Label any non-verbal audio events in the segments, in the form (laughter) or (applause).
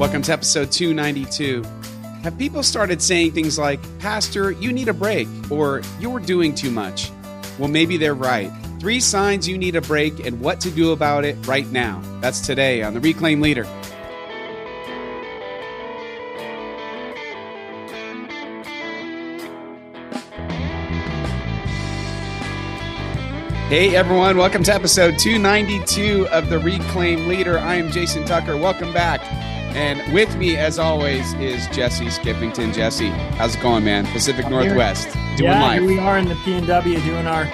Welcome to episode 292. Have people started saying things like, Pastor, you need a break, or you're doing too much? Well, maybe they're right. Three signs you need a break and what to do about it right now. That's today on the Reclaim Leader. Hey everyone, welcome to episode 292 of the Reclaim Leader. I am Jason Tucker. Welcome back. And with me, as always, is Jesse Skippington. Jesse, how's it going, man? Pacific I'm Northwest, here. doing yeah, life. here we are in the PNW doing our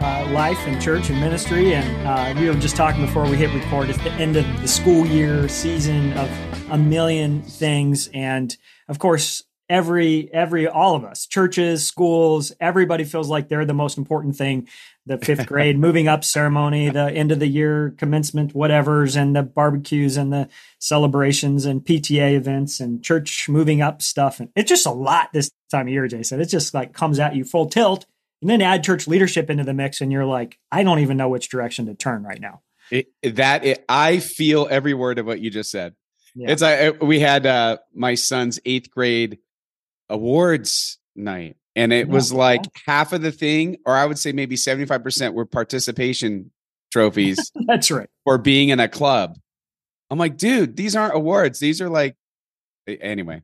uh, life and church and ministry. And uh, we were just talking before we hit record. It's the end of the school year season of a million things, and of course, every every all of us, churches, schools, everybody feels like they're the most important thing. The (laughs) fifth grade moving up ceremony, the end of the year commencement, whatever's, and the barbecues and the celebrations and PTA events and church moving up stuff. And it's just a lot this time of year, Jason. It just like comes at you full tilt. And then add church leadership into the mix, and you're like, I don't even know which direction to turn right now. It, that it, I feel every word of what you just said. Yeah. It's like we had uh, my son's eighth grade awards night, and it Yeah, was like half of the thing, or I would say maybe seventy five percent were participation trophies (laughs) That's right. for being in a club. I'm like, dude, these aren't awards; these are like. Anyway,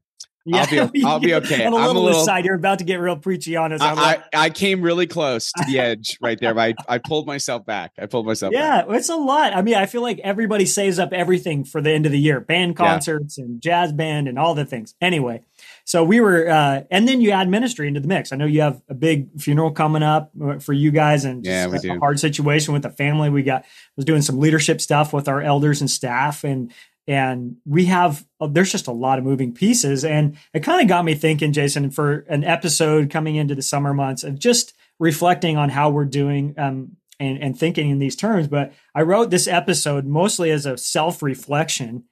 I'll be- (laughs) I'll be okay. I'm a little, little- aside, you're about to get real preachy on us. I'm like, I I came really close to the edge (laughs) right there. But I I pulled myself back. I pulled myself back. yeah, it's a lot. I mean, I feel like everybody saves up everything for the end of the year, band Yeah. concerts and jazz band and all the things. Anyway, so we were, uh, and then you add ministry into the mix. I know you have a big funeral coming up uh, for you guys, and Yeah, we a, a hard situation with the family. We got was doing some leadership stuff with our elders and staff, and and we have uh, there's just a lot of moving pieces, and it kind of got me thinking, Jason, for an episode coming into the summer months of just reflecting on how we're doing. Um, and, and thinking in these terms, but I wrote this episode mostly as a self reflection.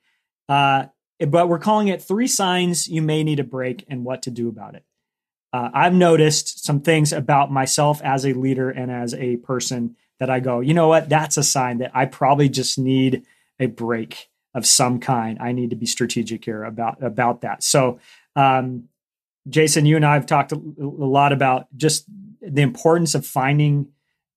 Uh, but we're calling it three signs you may need a break and what to do about it. Uh, I've noticed some things about myself as a leader and as a person that I go, you know what? That's a sign that I probably just need a break of some kind. I need to be strategic here about about that. So, um, Jason, you and I have talked a, a lot about just the importance of finding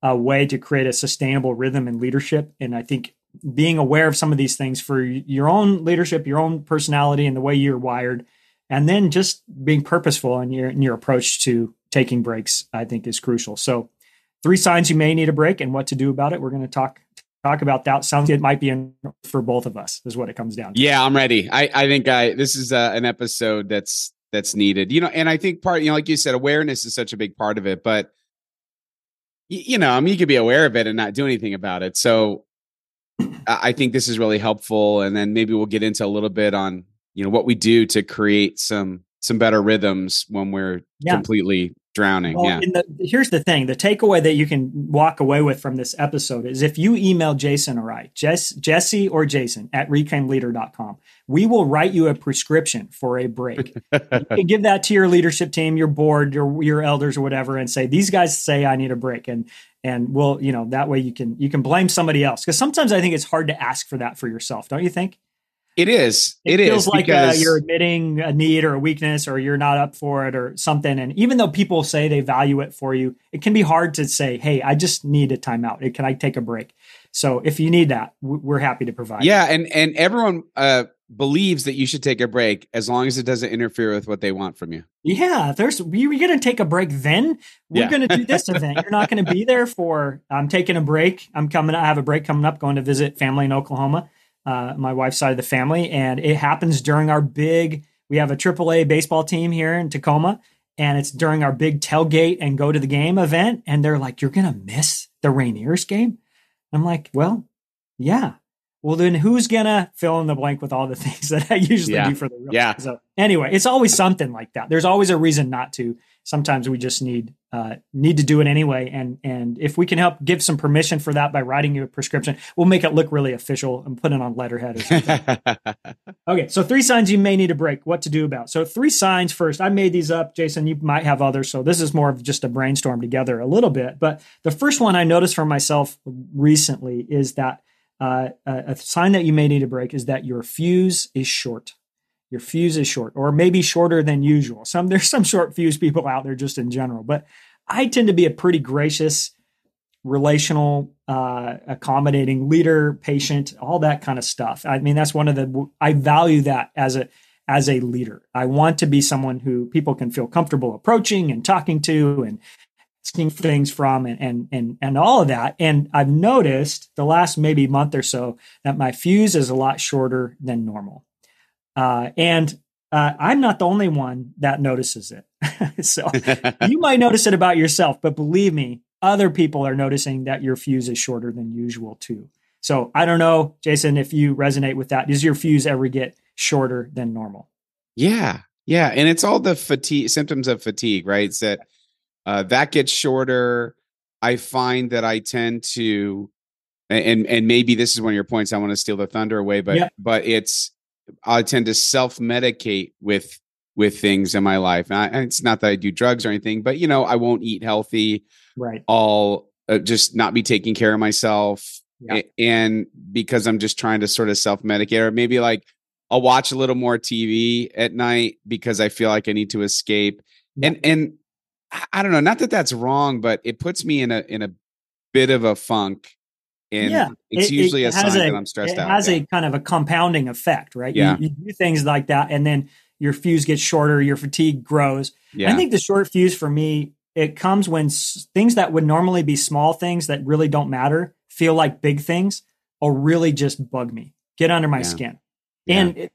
a way to create a sustainable rhythm in leadership, and I think being aware of some of these things for your own leadership, your own personality, and the way you're wired, and then just being purposeful in your in your approach to taking breaks, I think is crucial. So, three signs you may need a break and what to do about it. We're going to talk talk about that. Sounds it might be in, for both of us. Is what it comes down to. Yeah, I'm ready. I, I think I this is uh, an episode that's that's needed. You know, and I think part, you know, like you said, awareness is such a big part of it. But you know, I mean, you could be aware of it and not do anything about it. So I think this is really helpful. And then maybe we'll get into a little bit on you know what we do to create some some better rhythms when we're Yeah. completely drowning. Well, yeah. the, here's the thing: the takeaway that you can walk away with from this episode is if you email Jason or I, Jess, Jesse or Jason at reclaimleader.com, we will write you a prescription for a break. you can give that to your leadership team, your board, your your elders, or whatever, and say these guys say I need a break, and and we'll you know that way you can you can blame somebody else because sometimes I think it's hard to ask for that for yourself, don't you think? It is. It, It feels is like uh, you're admitting a need or a weakness, or you're not up for it, or something. And even though people say they value it for you, it can be hard to say, "Hey, I just need a timeout. Can I take a break?" So if you need that, we're happy to provide. yeah, and and everyone uh, believes that you should take a break as long as it doesn't interfere with what they want from you. yeah. There's you're going to take a break, then we're Yeah. going to do this (laughs) event. You're not going to be there for. I'm taking a break. I'm coming. I have a break coming up. Going to visit family in Oklahoma. Uh, my wife's side of the family, and it happens during our big. We have a AAA baseball team here in Tacoma, and it's during our big tailgate and go to the game event. And they're like, "You're going to miss the Rainiers game." I'm like, "Well, yeah." Well, then who's gonna fill in the blank with all the (laughs) things that I usually Yeah. do for the real? Yeah. So anyway, it's always something like that. There's always a reason not to. Sometimes we just need uh, need to do it anyway, and and if we can help give some permission for that by writing you a prescription, we'll make it look really official and put it on letterhead or something. (laughs) Okay, so three signs you may need a break. What to do about? So three signs first. I made these up, Jason. You might have others. So this is more of just a brainstorm together a little bit. But the first one I noticed for myself recently is that uh, a, sign that you may need a break is that your fuse is short. your fuse is short, or maybe shorter than usual. Some (laughs) there's some short fuse people out there just in general, but I tend to be a pretty gracious, relational, uh, accommodating leader, patient, all that kind of stuff. I mean, that's one of the I value that as a as a leader. I want to be someone who people can feel comfortable approaching and talking to and things from and and and and all of that. And I've noticed the last maybe month or so that my fuse is a lot shorter than normal. Uh, and uh, I'm not the only one that notices it. (laughs) so (laughs) you might notice it about yourself, but believe me, other people are noticing that your fuse is shorter than usual too. So I don't know, Jason, if you resonate with that. Does your fuse ever get shorter than normal? Yeah. Yeah. And it's all the fatigue symptoms of fatigue, right? It's that uh, that gets shorter. I find that I tend to, and and maybe this is one of your points. I want to steal the thunder away, but yep. but it's I tend to self medicate with with things in my life. And, I, and, it's not that I do drugs or anything, but you know, I won't eat healthy. Right. I'll uh, just not be taking care of myself. And because I'm just trying to sort of self medicate, or maybe like I'll watch a little more TV at night because I feel like I need to escape. And and I don't know, not that that's wrong, but it puts me in a in a bit of a funk and yeah, it's it, usually it a sign a, that I'm stressed it out. It has yeah. a kind of a compounding effect, right? Yeah. You, you, do things like that, and then your fuse gets shorter, your fatigue grows. Yeah. I think the short fuse for me, it comes when s- things that would normally be small things that really don't matter feel like big things or really just bug me, get under my yeah. skin. And it,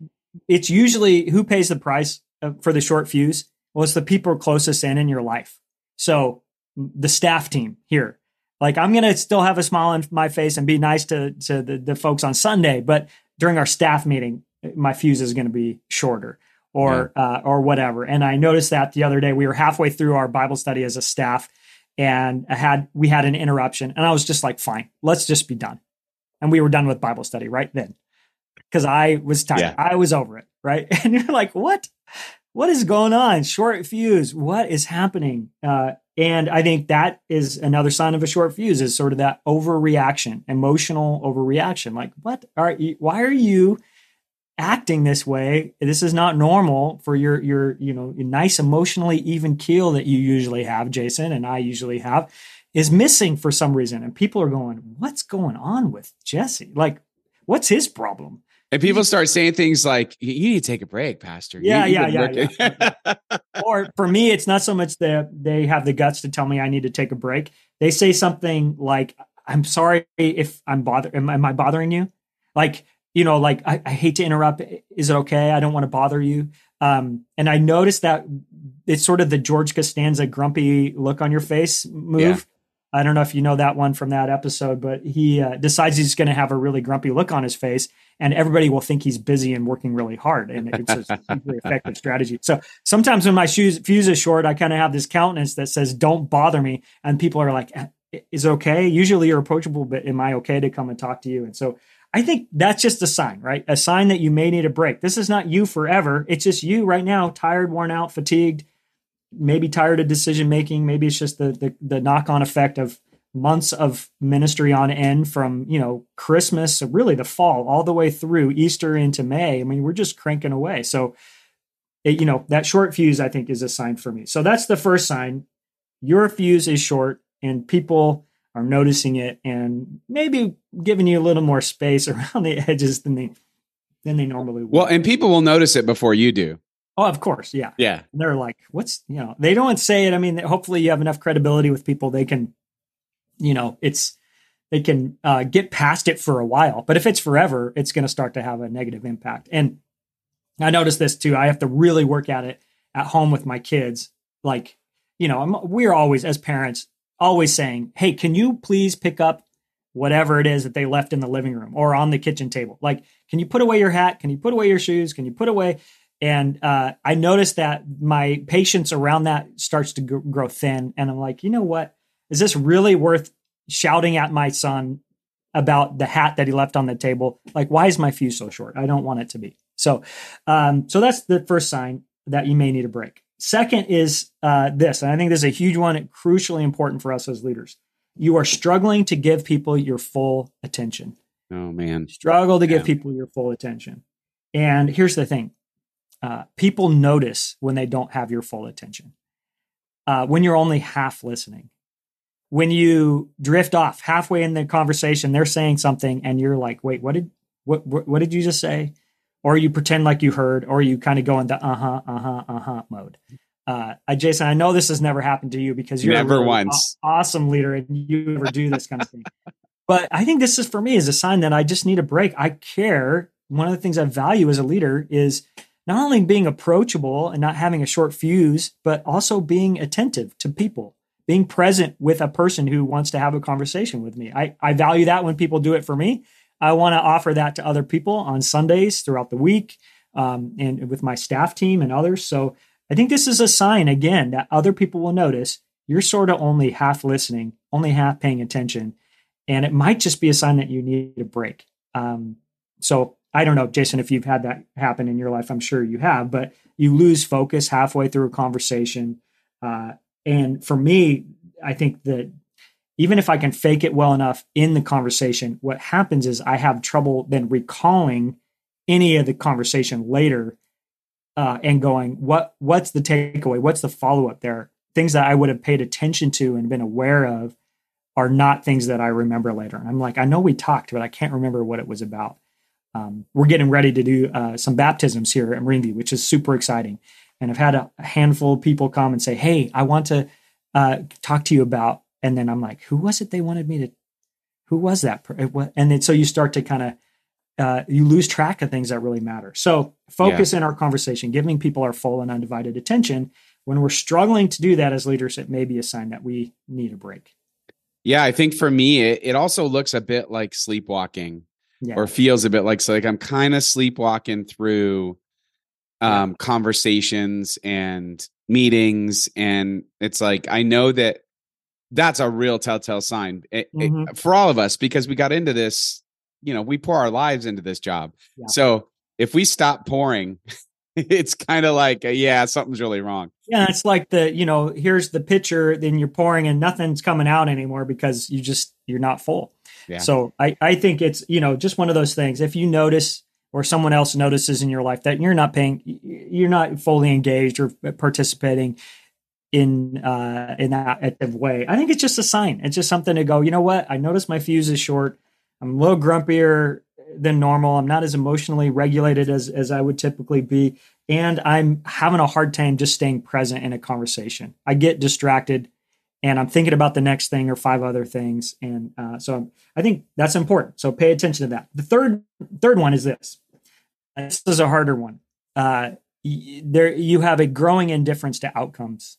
it's usually who pays the price uh, for the short fuse? Well, it's the people closest in in your life. So the staff team here, like I'm gonna still have a smile on my face and be nice to to the, the folks on Sunday, but during our staff meeting, my fuse is going to be shorter or yeah. uh, or whatever. And I noticed that the other day we were halfway through our Bible study as a staff, and I had we had an interruption, and I was just like, "Fine, let's just be done," and we were done with Bible study right then because I was tired. Yeah. I was over it, right? (laughs) And you're like, "What? What is going on? Short fuse? What is happening?" Uh, and I think that is another sign of a short fuse is sort of that overreaction, emotional overreaction. Like, what are you, why are you acting this way? This is not normal for your, your, you know, your nice emotionally even keel that you usually have, Jason, and I usually have is missing for some reason. And people are going, what's going on with Jesse? Like, what's his problem? And people start saying things like, "You need to take a break, Pastor." Yeah, you, yeah, yeah, yeah. (laughs) (laughs) or for me, it's not so much that they have the guts to tell me I need to take a break. They say something like, "I'm sorry if I'm bother. Am, am I bothering you?" Like you know, like I, I, hate to interrupt. Is it okay? I don't want to bother you. Um, and I noticed that it's sort of the George Costanza grumpy look on your face move. Yeah. I don't know if you know that one from that episode, but he uh, decides he's going to have a really grumpy look on his face, and everybody will think he's busy and working really hard, and it's a really (laughs) effective strategy. So sometimes when my shoes fuse is short, I kind of have this countenance that says "Don't bother me," and people are like, "Is okay?" Usually you're approachable, but am I okay to come and talk to you? And so I think that's just a sign, right? A sign that you may need a break. This is not you forever. It's just you right now, tired, worn out, fatigued maybe tired of decision making. Maybe it's just the, the, the knock on effect of months of ministry on end from, you know, Christmas, really the fall, all the way through Easter into May. I mean, we're just cranking away. So, it, you know, that short fuse, I think, is a sign for me. So that's the first sign. Your fuse is short and people are noticing it and maybe giving you a little more space (laughs) around the edges than they than they normally would. Well, and people will notice it before you do. Oh, of course, yeah, yeah. And they're like, "What's you know?" They don't say it. I mean, hopefully, you have enough credibility with people. They can, you know, it's they can uh, get past it for a while. But if it's forever, it's going to start to have a negative impact. And I noticed this too. I have to really work at it at home with my kids. Like, you know, I'm, we're always as parents always saying, "Hey, can you please pick up whatever it is that they left in the living room or on the kitchen table? Like, can you put away your hat? Can you put away your shoes? Can you put away?" And uh, I noticed that my patience around that starts to grow thin. And I'm like, you know what? Is this really worth shouting at my son about the hat that he left on the table? Like, why is my fuse so short? I don't want it to be. So, um, so that's the first sign that you may need a break. Second is uh, this, and I think this is a huge one, crucially important for us as leaders. You are struggling to give people your full attention. Oh man, struggle to yeah. give people your full attention. And here's the thing: uh, people notice when they don't have your full attention, uh, when you're only half listening, when you drift off halfway in the conversation, they're saying something and you're like, wait, what did what what, what did you just say? Or you pretend like you heard, or you kind of go into uh huh, uh huh, uh huh mode. Uh, Jason, I know this has never happened to you because you're never a really once awesome leader and you never do this kind of thing. but I think this is for me is a sign that I just need a break. I care. One of the things I value as a leader is not only being approachable and not having a short fuse, but also being attentive to people being present with a person who wants to have a conversation with me. I, I value that when people do it for me. I want to offer that to other people on Sundays throughout the week um, and with my staff team and others. So I think this is a sign, again, that other people will notice you're sort of only half listening, only half paying attention. And it might just be a sign that you need a break. Um, so I don't know, Jason, if you've had that happen in your life, I'm sure you have, but you lose focus halfway through a conversation. Uh, and for me, I think that even if I can fake it well enough in the conversation, what happens is I have trouble then recalling any of the conversation later uh, and going, what what's the takeaway? What's the follow up there? Things that I would have paid attention to and been aware of are not things that I remember later. And I'm like, I know we talked, but I can't remember what it was about. Um, we're getting ready to do uh, some baptisms here at Marine View, which is super exciting. And I've had a, handful of people come and say, Hey, I want to uh, talk to you about. And then I'm like, Who was it they wanted me to? Who was that? And then so you start to kind of, uh, you lose track of things that really matter. So focus yeah. in our conversation, giving people our full and undivided attention. When we're struggling to do that as leaders, it may be a sign that we need a break. Yeah, I think for me, it, it also looks a bit like sleepwalking yeah. or feels a bit like so like I'm kind of sleepwalking through um, conversations and meetings. And it's like, I know that that's a real telltale sign it, mm-hmm. it, for all of us because we got into this, you know, we pour our lives into this job. Yeah. So if we stop pouring, (laughs) it's kind of like, uh, yeah, something's really wrong. Yeah, it's like the, you know, here's the pitcher, then you're pouring and nothing's coming out anymore because you just you're not full. Yeah. So I I think it's, you know, just one of those things. If you notice or someone else notices in your life that you're not paying, you're not fully engaged or participating in uh, in that active way. I think it's just a sign. It's just something to go. You know what? I notice my fuse is short. I'm a little grumpier than normal. I'm not as emotionally regulated as as I would typically be, and I'm having a hard time just staying present in a conversation. I get distracted and I'm thinking about the next thing or five other things. And uh, so I think that's important. So pay attention to that. The third third one is this. This is a harder one. Uh, there you have a growing indifference to outcomes,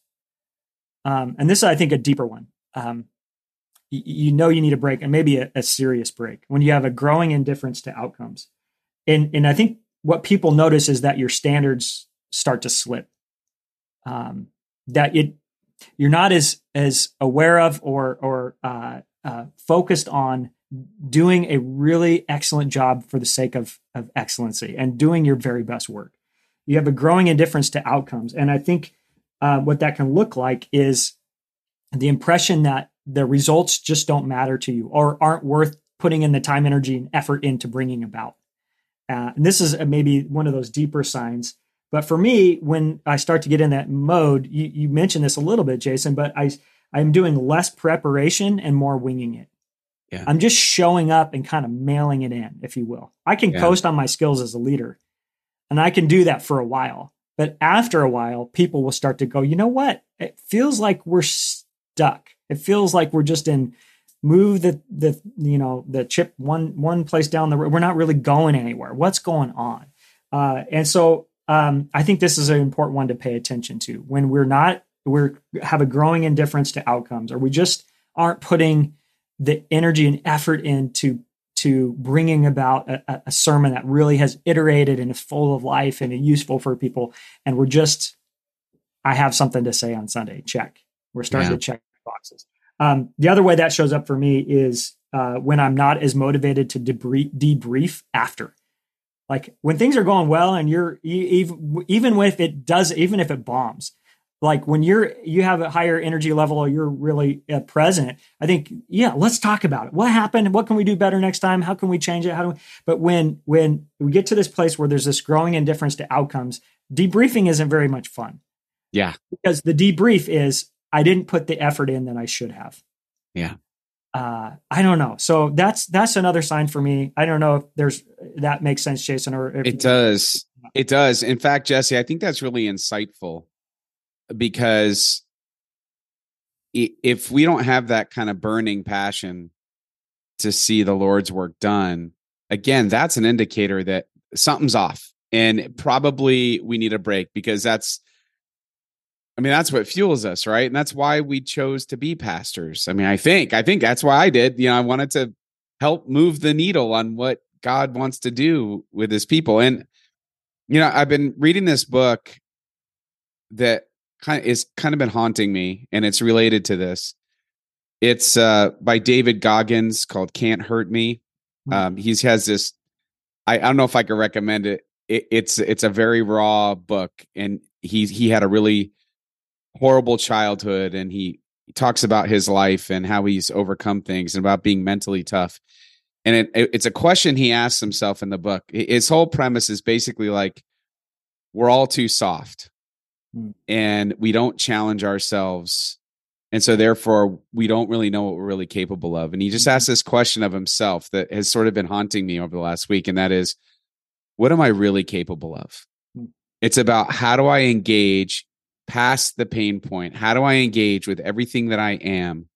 um, and this is, I think, a deeper one. Um, you, know you need a break, and maybe a, a serious break when you have a growing indifference to outcomes. And and I think what people notice is that your standards start to slip. Um, that it you're not as as aware of or or uh, uh, focused on doing a really excellent job for the sake of of excellency and doing your very best work. You have a growing indifference to outcomes, and I think uh, what that can look like is the impression that the results just don't matter to you or aren't worth putting in the time, energy, and effort into bringing about. Uh, and this is maybe one of those deeper signs but for me, when I start to get in that mode, you, you mentioned this a little bit, Jason, but I I'm doing less preparation and more winging it. Yeah. I'm just showing up and kind of mailing it in, if you will. I can yeah. coast on my skills as a leader, and I can do that for a while. But after a while, people will start to go, you know what? It feels like we're stuck. It feels like we're just in move the the you know the chip one one place down the road. We're not really going anywhere. What's going on? Uh, and so um, I think this is an important one to pay attention to when we're not we're have a growing indifference to outcomes, or we just aren't putting the energy and effort into to bringing about a, a, sermon that really has iterated and is full of life and useful for people. And we're just, I have something to say on Sunday. Check. We're starting yeah. to check boxes. Um, the other way that shows up for me is uh, when I'm not as motivated to debrief, debrief after. Like when things are going well and you're even even if it does even if it bombs like when you're you have a higher energy level or you're really uh, present i think yeah let's talk about it. What happened? What can we do better next time? How can we change it? How do we but when when we get to this place where there's this growing indifference to outcomes debriefing isn't very much fun. Yeah. Because the debrief is i didn't put the effort in that i should have yeah uh, I don't know. So that's that's another sign for me. I don't know if there's that makes sense, Jason, or if, it does. It does. In fact, Jesse, I think that's really insightful because if we don't have that kind of burning passion to see the Lord's work done, again, that's an indicator that something's off. And probably we need a break because that's, I mean, that's what fuels us, right? And that's why we chose to be pastors. I mean, I think, I think that's why I did. You know, I wanted to help move the needle on what God wants to do with his people. And, you know, I've been reading this book that kind of is kind of been haunting me, and it's related to this. It's uh, by David Goggins called "Can't Hurt Me." Hmm. Um, he has this. I, I don't know if I can recommend it. it. It's it's a very raw book, and he he had a really horrible childhood, and he, he talks about his life and how he's overcome things and about being mentally tough. And it, it, it's a question he asks himself in the book. His whole premise is basically like, we're all too soft Hmm. and we don't challenge ourselves and so therefore we don't really know what we're really capable of and he just mm-hmm. asked this question of himself that has sort of been haunting me over the last week and that is what am i really capable of hmm. it's about how do i engage past the pain point how do i engage with everything that i am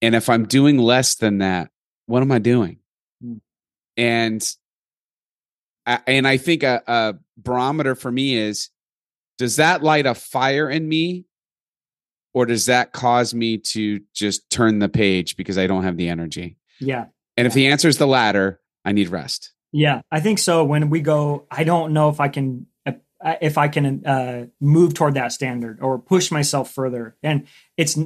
and if i'm doing less than that what am i doing hmm. and and i think a, a barometer for me is does that light a fire in me or does that cause me to just turn the page because I don't have the energy? Yeah. And if the answer is the latter, I need rest. Yeah, I think so. When we go, I don't know if I can if I can uh, move toward that standard or push myself further. And it's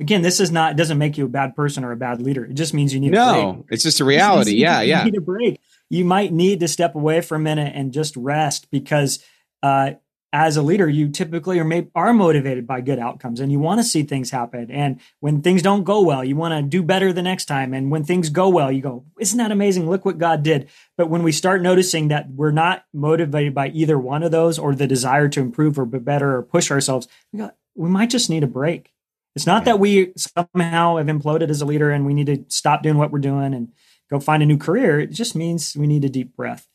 again, this is not doesn't make you a bad person or a bad leader. It just means you need to no. It's just a reality. yeah, you yeah. Need a break. You might need to step away for a minute and just rest because uh, as a leader, you typically are, are motivated by good outcomes and you want to see things happen. And when things don't go well, you want to do better the next time. And when things go well, you go, isn't that amazing? Look what God did. But when we start noticing that we're not motivated by either one of those or the desire to improve or be better or push ourselves, we, go, we might just need a break. It's not that we somehow have imploded as a leader and we need to stop doing what we're doing and go find a new career. It just means we need a deep breath.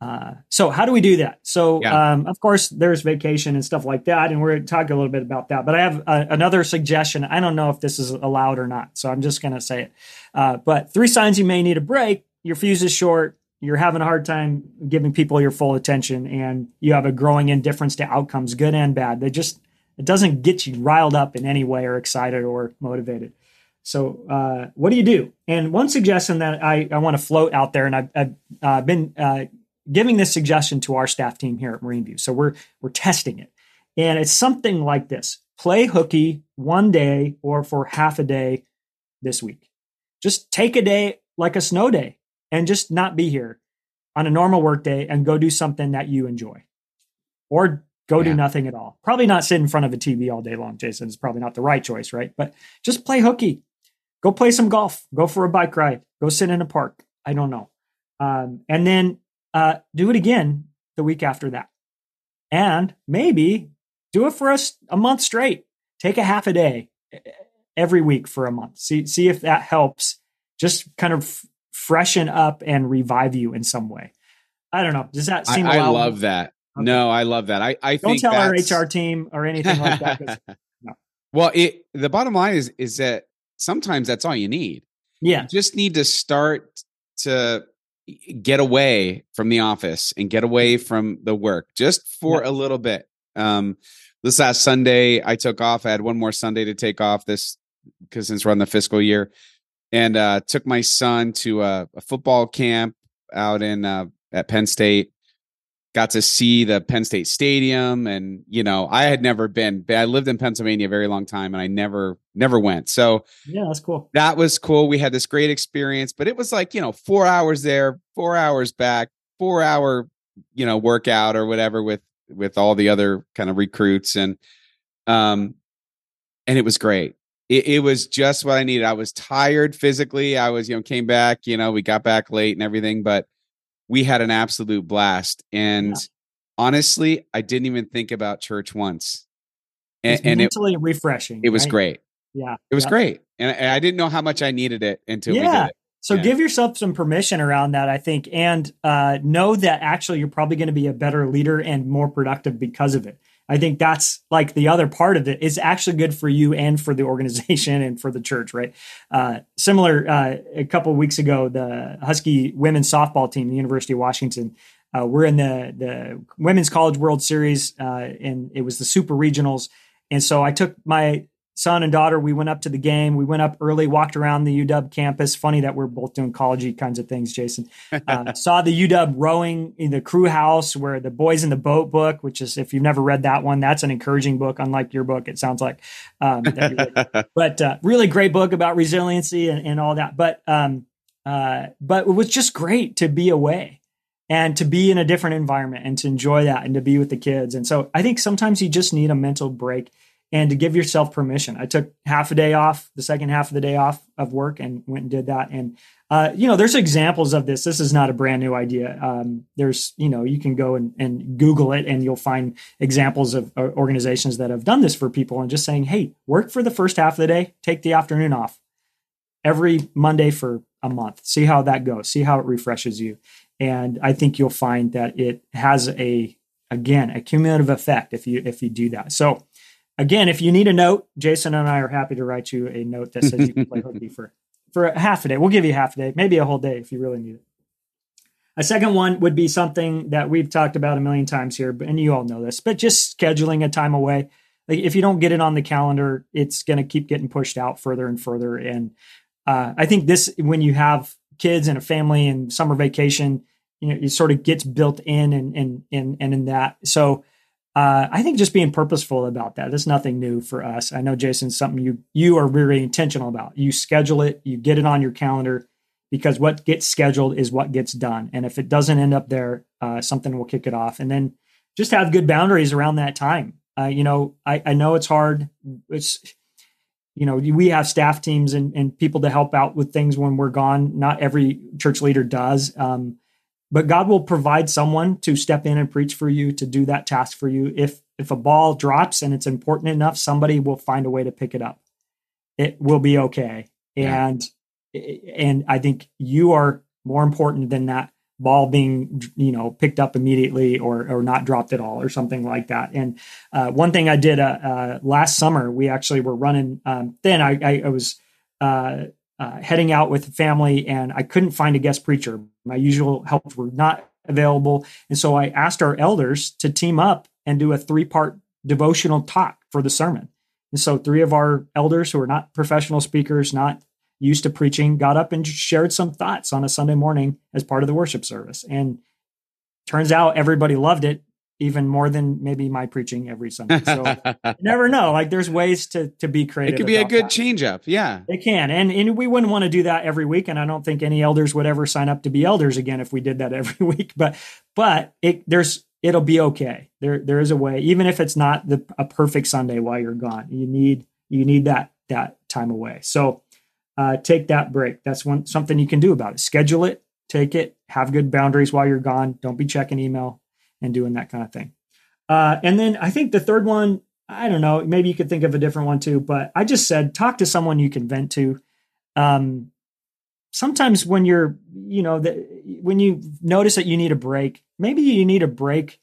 Uh, so how do we do that? So yeah. um, of course there's vacation and stuff like that, and we're going to talk a little bit about that. But I have uh, another suggestion. I don't know if this is allowed or not, so I'm just going to say it. Uh, but three signs you may need a break: your fuse is short, you're having a hard time giving people your full attention, and you have a growing indifference to outcomes, good and bad. They just it doesn't get you riled up in any way or excited or motivated. So, uh, what do you do? And one suggestion that I, I want to float out there, and I've, I've uh, been uh, giving this suggestion to our staff team here at Marine View. So we're we're testing it. And it's something like this. Play hooky one day or for half a day this week. Just take a day like a snow day and just not be here on a normal work day and go do something that you enjoy. Or go yeah. do nothing at all. Probably not sit in front of a TV all day long, Jason. It's probably not the right choice, right? But just play hooky. Go play some golf. Go for a bike ride. Go sit in a park. I don't know. Um, and then uh, do it again the week after that. And maybe do it for us a month straight. Take a half a day every week for a month. See, see if that helps just kind of freshen up and revive you in some way. I don't know. Does that seem I, I love that. Okay. No, I love that. I, I don't tell that's... our HR team or anything like that. (laughs) no. Well, it, the bottom line is is that sometimes that's all you need. Yeah. You just need to start to get away from the office and get away from the work just for a little bit. Um, this last Sunday, I took off. I had one more Sunday to take off this because since we're on the fiscal year, and uh, took my son to a, a football camp out in uh, at Penn State got to see the Penn State Stadium, and you know, I had never been. I lived in Pennsylvania a very long time, and I never never went. So yeah, that's cool. That was cool. We had this great experience, but it was like you know, four hours there, four hours back, four hour you know workout or whatever with with all the other kind of recruits and Um, and it was great. It, it, was just what I needed. I was tired physically. I was, you know, came back, you know, we got back late and everything, but we had an absolute blast. And yeah. honestly, I didn't even think about church once. And, and mentally it, refreshing. It was right? great. Yeah. It was yeah. great. And, and, I didn't know how much I needed it until yeah. we did it. So yeah. give yourself some permission around that, I think, and uh, know that actually you're probably going to be a better leader and more productive because of it. I think that's like the other part of it is actually good for you and for the organization (laughs) and for the church, right? Uh, similar, uh, a couple weeks ago, the Husky women's softball team, the University of Washington, uh, we're in the the Women's College World Series, uh, and it was the Super Regionals. And so I took my son and daughter, we went up to the game. We went up early, walked around the UW campus. Funny that we're both doing collegey kinds of things, Jason. Uh, (laughs) saw the UW rowing in the crew house where the Boys in the Boat book, which is, if you've never read that one, that's an encouraging book, unlike your book, it sounds like. Um, (laughs) but uh, really great book about resiliency and, and all that. But, um, uh, but it was just great to be away and to be in a different environment and to enjoy that and to be with the kids. And so I think sometimes you just need a mental break and to give yourself permission. I took half a day off, the second half of the day off of work, and went and did that. And uh, you know, there's examples of this. This is not a brand new idea. Um, there's, you know, you can go and, and Google it, and you'll find examples of uh, organizations that have done this for people, and just saying, "Hey, work for the first half of the day, take the afternoon off every Monday for a month. See how that goes. See how it refreshes you." And I think you'll find that it has a again a cumulative effect if you if you do that. So again, if you need a note, Jason and I are happy to write you a note that says you can play hooky for (laughs) for a half a day. We'll give you half a day, maybe a whole day if you really need it. A second one would be something that we've talked about a million times here, and you all know this, but just scheduling a time away. Like if you don't get it on the calendar, it's going to keep getting pushed out further and further. And uh, I think this, when you have kids and a family and summer vacation, you know, it sort of gets built in and and and and in that. So uh, I think just being purposeful about that. That's nothing new for us. I know Jason, something you you are very intentional about. You schedule it, you get it on your calendar, because what gets scheduled is what gets done. And if it doesn't end up there, uh, something will kick it off. And then just have good boundaries around that time. Uh, you know, I, I know it's hard. It's you know we have staff teams and, and people to help out with things when we're gone. Not every church leader does. Um, but God will provide someone to step in and preach for you to do that task for you. If if a ball drops and it's important enough, somebody will find a way to pick it up. It will be okay. Yeah. And and I think you are more important than that ball being you know picked up immediately or or not dropped at all or something like that. And uh, one thing I did uh, uh, last summer, we actually were running. Um, then I, I, I was uh, heading out with family and I couldn't find a guest preacher. My usual help were not available. And so I asked our elders to team up and do a three part devotional talk for the sermon. And so three of our elders who are not professional speakers, not used to preaching, got up and shared some thoughts on a Sunday morning as part of the worship service. And turns out everybody loved it even more than maybe my preaching every Sunday. So (laughs) you never know. Like there's ways to to be creative. It could be a good that. change up. Yeah. It can. And and we wouldn't want to do that every week. And I don't think any elders would ever sign up to be elders again if we did that (laughs) every week. But but it there's it'll be okay. There there is a way, even if it's not the a perfect Sunday while you're gone. You need you need that that time away. So uh, take that break. That's one something you can do about it. Schedule it, take it, have good boundaries while you're gone. Don't be checking email and doing that kind of thing. Uh, and then I think the third one, I don't know, maybe you could think of a different one too, but I just said talk to someone you can vent to. Um, sometimes when you're, you know, the, when you notice that you need a break, maybe you need a break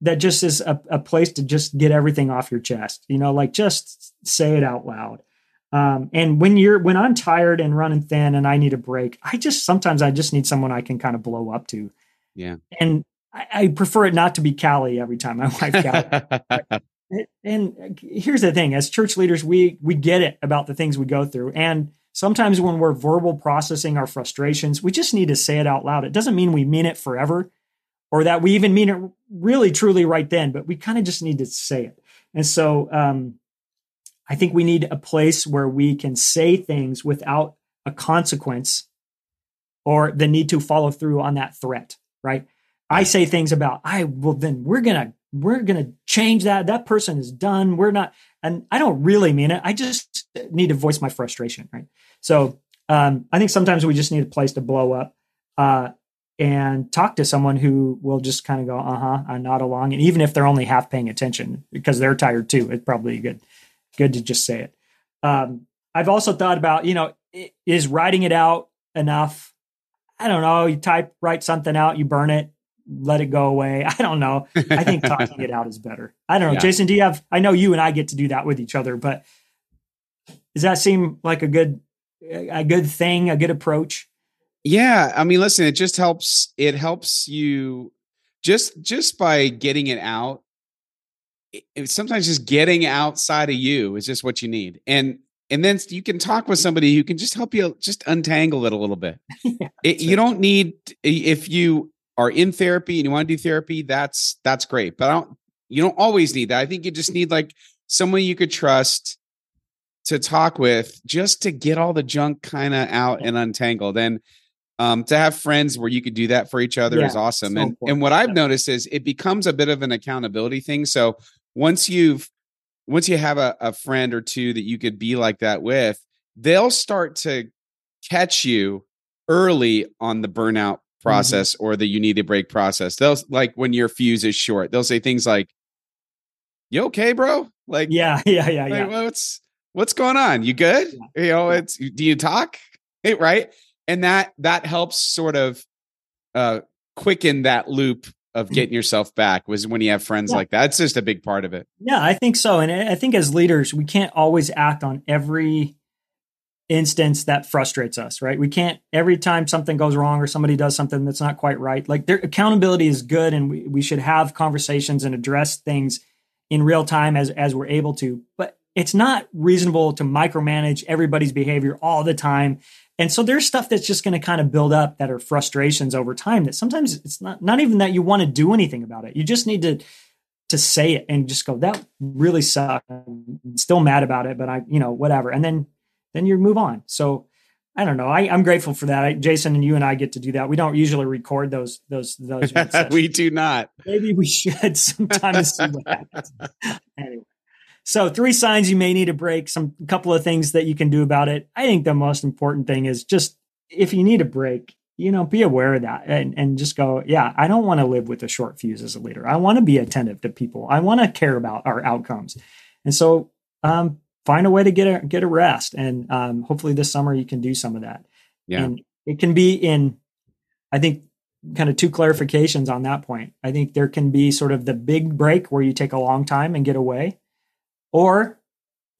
that just is a, a place to just get everything off your chest, you know, like just say it out loud. Um, and when you're when I'm tired and running thin and I need a break, I just sometimes I just need someone I can kind of blow up to. Yeah. And I, I, prefer it not to be Callie every time my wife Callie. and here's the thing: as church leaders, we we get it about the things we go through, and sometimes when we're verbal processing our frustrations, we just need to say it out loud. It doesn't mean we mean it forever, or that we even mean it really truly right then, but we kind of just need to say it. And so, um, I think we need a place where we can say things without a consequence or the need to follow through on that threat, right? I say things about, I well, then we're gonna we're going to change that. That person is done. We're not, and I don't really mean it. I just need to voice my frustration, right? So um, I think sometimes we just need a place to blow up uh, and talk to someone who will just kind of go, uh huh, I nod along, and even if they're only half paying attention because they're tired too, it's probably good good to just say it. Um, I've also thought about, you know, is writing it out enough? I don't know. You type, write something out, you burn it, let it go away. (laughs) I don't know. I think (laughs) talking it out is better. I don't know. Yeah. Jason, do you have, I know you and I get to do that with each other, but does that seem like a good, a good thing, a good approach? Yeah. I mean, listen, it just helps, it helps you just, just by getting it out. It, sometimes just getting outside of you is just what you need. And and then you can talk with somebody who can just help you just untangle it a little bit. (laughs) yeah, it, you don't need if you are in therapy and you want to do therapy, that's that's great. But I don't you don't always need that. I think you just need like someone you could trust to talk with just to get all the junk kind of out and untangled. And um, to have friends where you could do that for each other yeah, is awesome. So and and what I've noticed is it becomes a bit of an accountability thing. So once you've once you have a, a friend or two that you could be like that with, they'll start to catch you early on the burnout. Process mm-hmm. or the you need a break process. They'll like when your fuse is short, they'll say things like, You okay, bro? Like, yeah, (laughs) yeah, yeah, like, yeah. What's what's going on? You good? Yeah. You know, it's do you talk? (laughs) Hey, right. And that that helps sort of uh quicken that loop of mm. getting yourself back was when you have friends yeah. like that. It's just a big part of it. Yeah, I think so. And I think as leaders, we can't always act on every instance that frustrates us, right? We can't every time something goes wrong or somebody does something that's not quite right. Like their accountability is good and we, we should have conversations and address things in real time as as we're able to. But it's not reasonable to micromanage everybody's behavior all the time and so there's stuff that's just going to kind of build up that are frustrations over time that sometimes it's not not even that you want to do anything about it. You just need to to say it and just go, that really sucked. I'm still mad about it, but I, you know, whatever. And then then you move on. So I don't know. I, am grateful for that. I, Jason and you and I get to do that. We don't usually record those those those. (laughs) we do not. Maybe we should (laughs) sometimes. (laughs) anyway, so three signs you may need a break, some couple of things that you can do about it. I think the most important thing is just if you need a break, you know, be aware of that and, and just go, yeah, I don't want to live with a short fuse as a leader. I want to be attentive to people. I want to care about our outcomes. And so um, find a way to get a get a rest. And um, hopefully this summer you can do some of that. Yeah. And it can be in, I think, kind of two clarifications on that point. I think there can be sort of the big break where you take a long time and get away or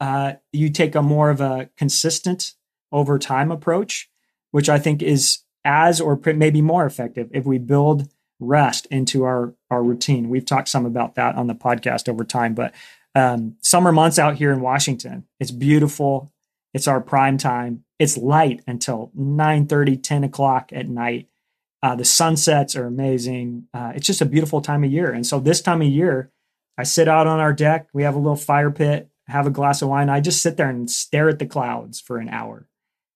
uh, you take a more of a consistent over time approach, which I think is as or maybe more effective if we build rest into our our routine. We've talked some about that on the podcast over time, but um, summer months out here in Washington, it's beautiful. It's our prime time. It's light until 9 30, 10 o'clock at night. Uh, the sunsets are amazing. Uh, it's just a beautiful time of year. And so this time of year, I sit out on our deck. We have a little fire pit, have a glass of wine. I just sit there and stare at the clouds for an hour.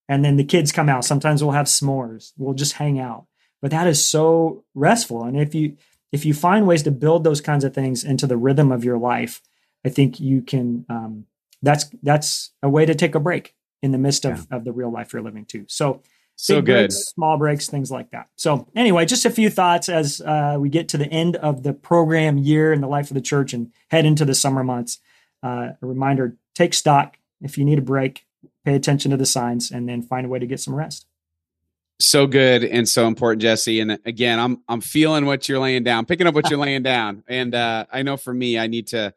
And then the kids come out. Sometimes we'll have s'mores. We'll just hang out. But that is so restful. And if you if you find ways to build those kinds of things into the rhythm of your life, I think you can. Um, that's that's a way to take a break in the midst of, yeah. of the real life you're living too. So so good. Breaks, small breaks, things like that. So anyway, just a few thoughts as uh, we get to the end of the program year in the life of the church and head into the summer months. Uh, a reminder: take stock. If you need a break, pay attention to the signs, and then find a way to get some rest. So good and so important, Jesse. And again, I'm I'm feeling what you're laying down, picking up what (laughs) you're laying down. And uh, I know for me, I need to.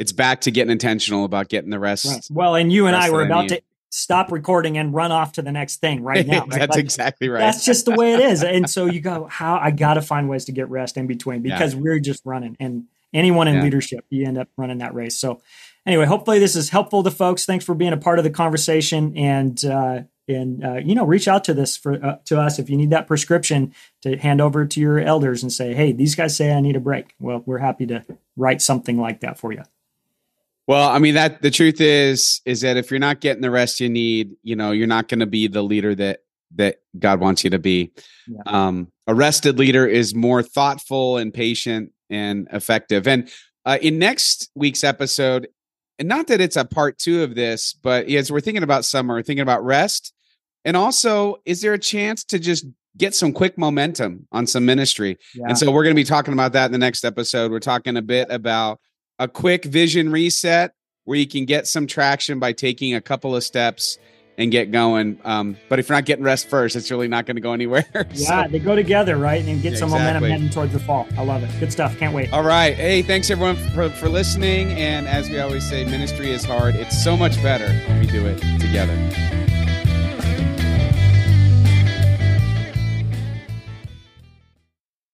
It's back to getting intentional about getting the rest. Right. Well, and you and I were about to stop recording and run off to the next thing right now. Right? (laughs) that's like, exactly right. That's just the way it is. (laughs) And so you go, how I got to find ways to get rest in between because yeah. we're just running. And anyone in yeah. leadership, you end up running that race. So anyway, hopefully this is helpful to folks. Thanks for being a part of the conversation and, uh, and uh, you know, reach out to this for uh, to us if you need that prescription to hand over to your elders and say, "Hey, these guys say I need a break." Well, we're happy to write something like that for you. Well, I mean that the truth is is that if you're not getting the rest you need, you know, you're not going to be the leader that that God wants you to be. Yeah. Um, a rested leader is more thoughtful and patient and effective. And uh, in next week's episode, and not that it's a part two of this, but as we're thinking about summer, thinking about rest, and also, is there a chance to just get some quick momentum on some ministry? Yeah. And so we're going to be talking about that in the next episode. We're talking a bit about a quick vision reset where you can get some traction by taking a couple of steps and get going. Um, but if you're not getting rest first, it's really not going to go anywhere. (laughs) Yeah, they go together, right? And get yeah, some exactly. momentum heading towards the fall. I love it. Good stuff. Can't wait. All right. Hey, thanks everyone for, for listening. And as we always say, ministry is hard. It's so much better when we do it together.